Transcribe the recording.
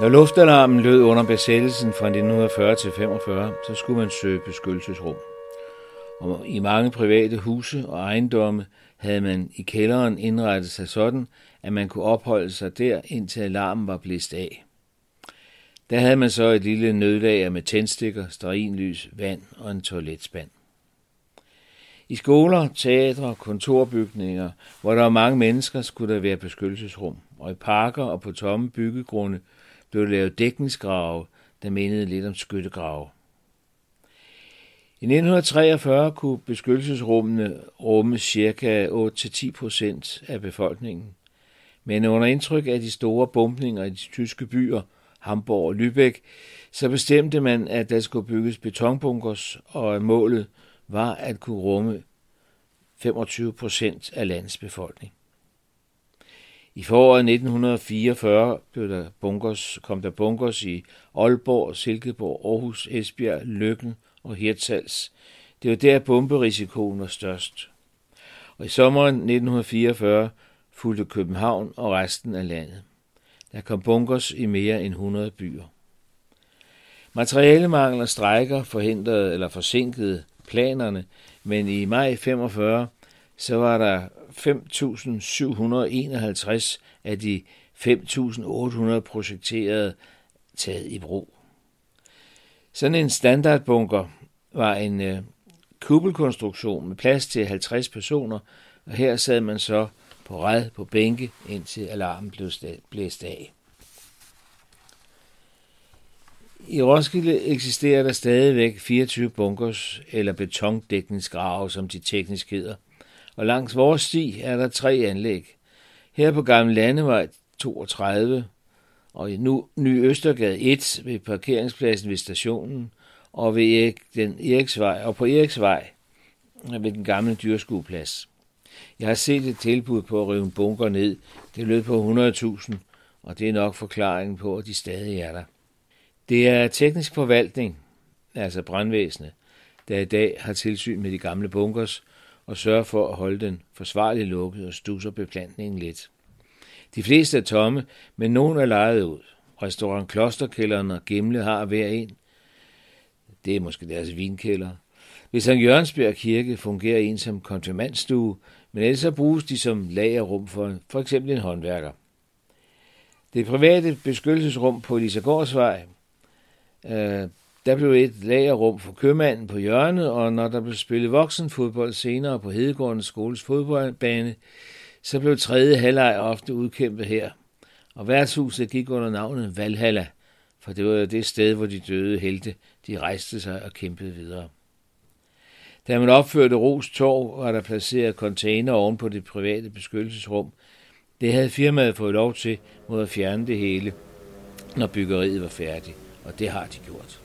Når luftalarmen lød under besættelsen fra 1940 til 45, så skulle man søge beskyttelsesrum. Og i mange private huse og ejendomme havde man i kælderen indrettet sig sådan, at man kunne opholde sig der, indtil alarmen var blæst af. Der havde man så et lille nødlager med tændstikker, sterinlys, vand og en toiletspand. I skoler, teatre, kontorbygninger, hvor der var mange mennesker, skulle der være beskyttelsesrum, og i parker og på tomme byggegrunde blev lavet dækningsgrave, der mindede lidt om skyttegrave. I 1943 kunne beskyttelsesrummene rumme ca. 8-10 procent af befolkningen. Men under indtryk af de store bombninger i de tyske byer, Hamburg og Lübeck, så bestemte man, at der skulle bygges betonbunkers, og målet var at kunne rumme 25 procent af landets befolkning. I foråret 1944 blev der bunkers, kom der bunkers i Aalborg, Silkeborg, Aarhus, Esbjerg, Løkken og Hirtshals. Det var der bomberisikoen var størst. Og i sommeren 1944 fulgte København og resten af landet. Der kom bunkers i mere end 100 byer. Materialemangel og strejker forhindrede eller forsinkede planerne, men i maj 45 så var der 5.751 af de 5.800 projekterede taget i brug. Sådan en standardbunker var en øh, kubelkonstruktion med plads til 50 personer, og her sad man så på ræd på bænke, indtil alarmen blev blæst af. I Roskilde eksisterer der stadigvæk 24 bunkers eller betondækningsgrave, som de teknisk hedder – og langs vores sti er der tre anlæg. Her på Gamle Landevej 32 og i nu Ny Østergade 1 ved parkeringspladsen ved stationen og ved Erik, den Eriksvej og på Eriksvej ved den gamle dyrskueplads. Jeg har set et tilbud på at rive en bunker ned. Det lød på 100.000, og det er nok forklaringen på, at de stadig er der. Det er teknisk forvaltning, altså brandvæsenet, der i dag har tilsyn med de gamle bunkers, og sørge for at holde den forsvarligt lukket og stusser beplantningen lidt. De fleste er tomme, men nogen er lejet ud. Restaurant Klosterkælderen og Gimle har hver en. Det er måske deres vinkælder. Ved St. Jørgensberg Kirke fungerer en som konfirmandstue, men ellers så bruges de som lagerrum for for eksempel en håndværker. Det private beskyttelsesrum på Lisagårdsvej øh, der blev et lagerrum for købmanden på hjørnet, og når der blev spillet voksenfodbold senere på Hedegårdens skoles fodboldbane, så blev tredje halvleg ofte udkæmpet her. Og værtshuset gik under navnet Valhalla, for det var det sted, hvor de døde helte, de rejste sig og kæmpede videre. Da man opførte Ros Torv, var der placeret container oven på det private beskyttelsesrum. Det havde firmaet fået lov til mod at fjerne det hele, når byggeriet var færdigt, og det har de gjort.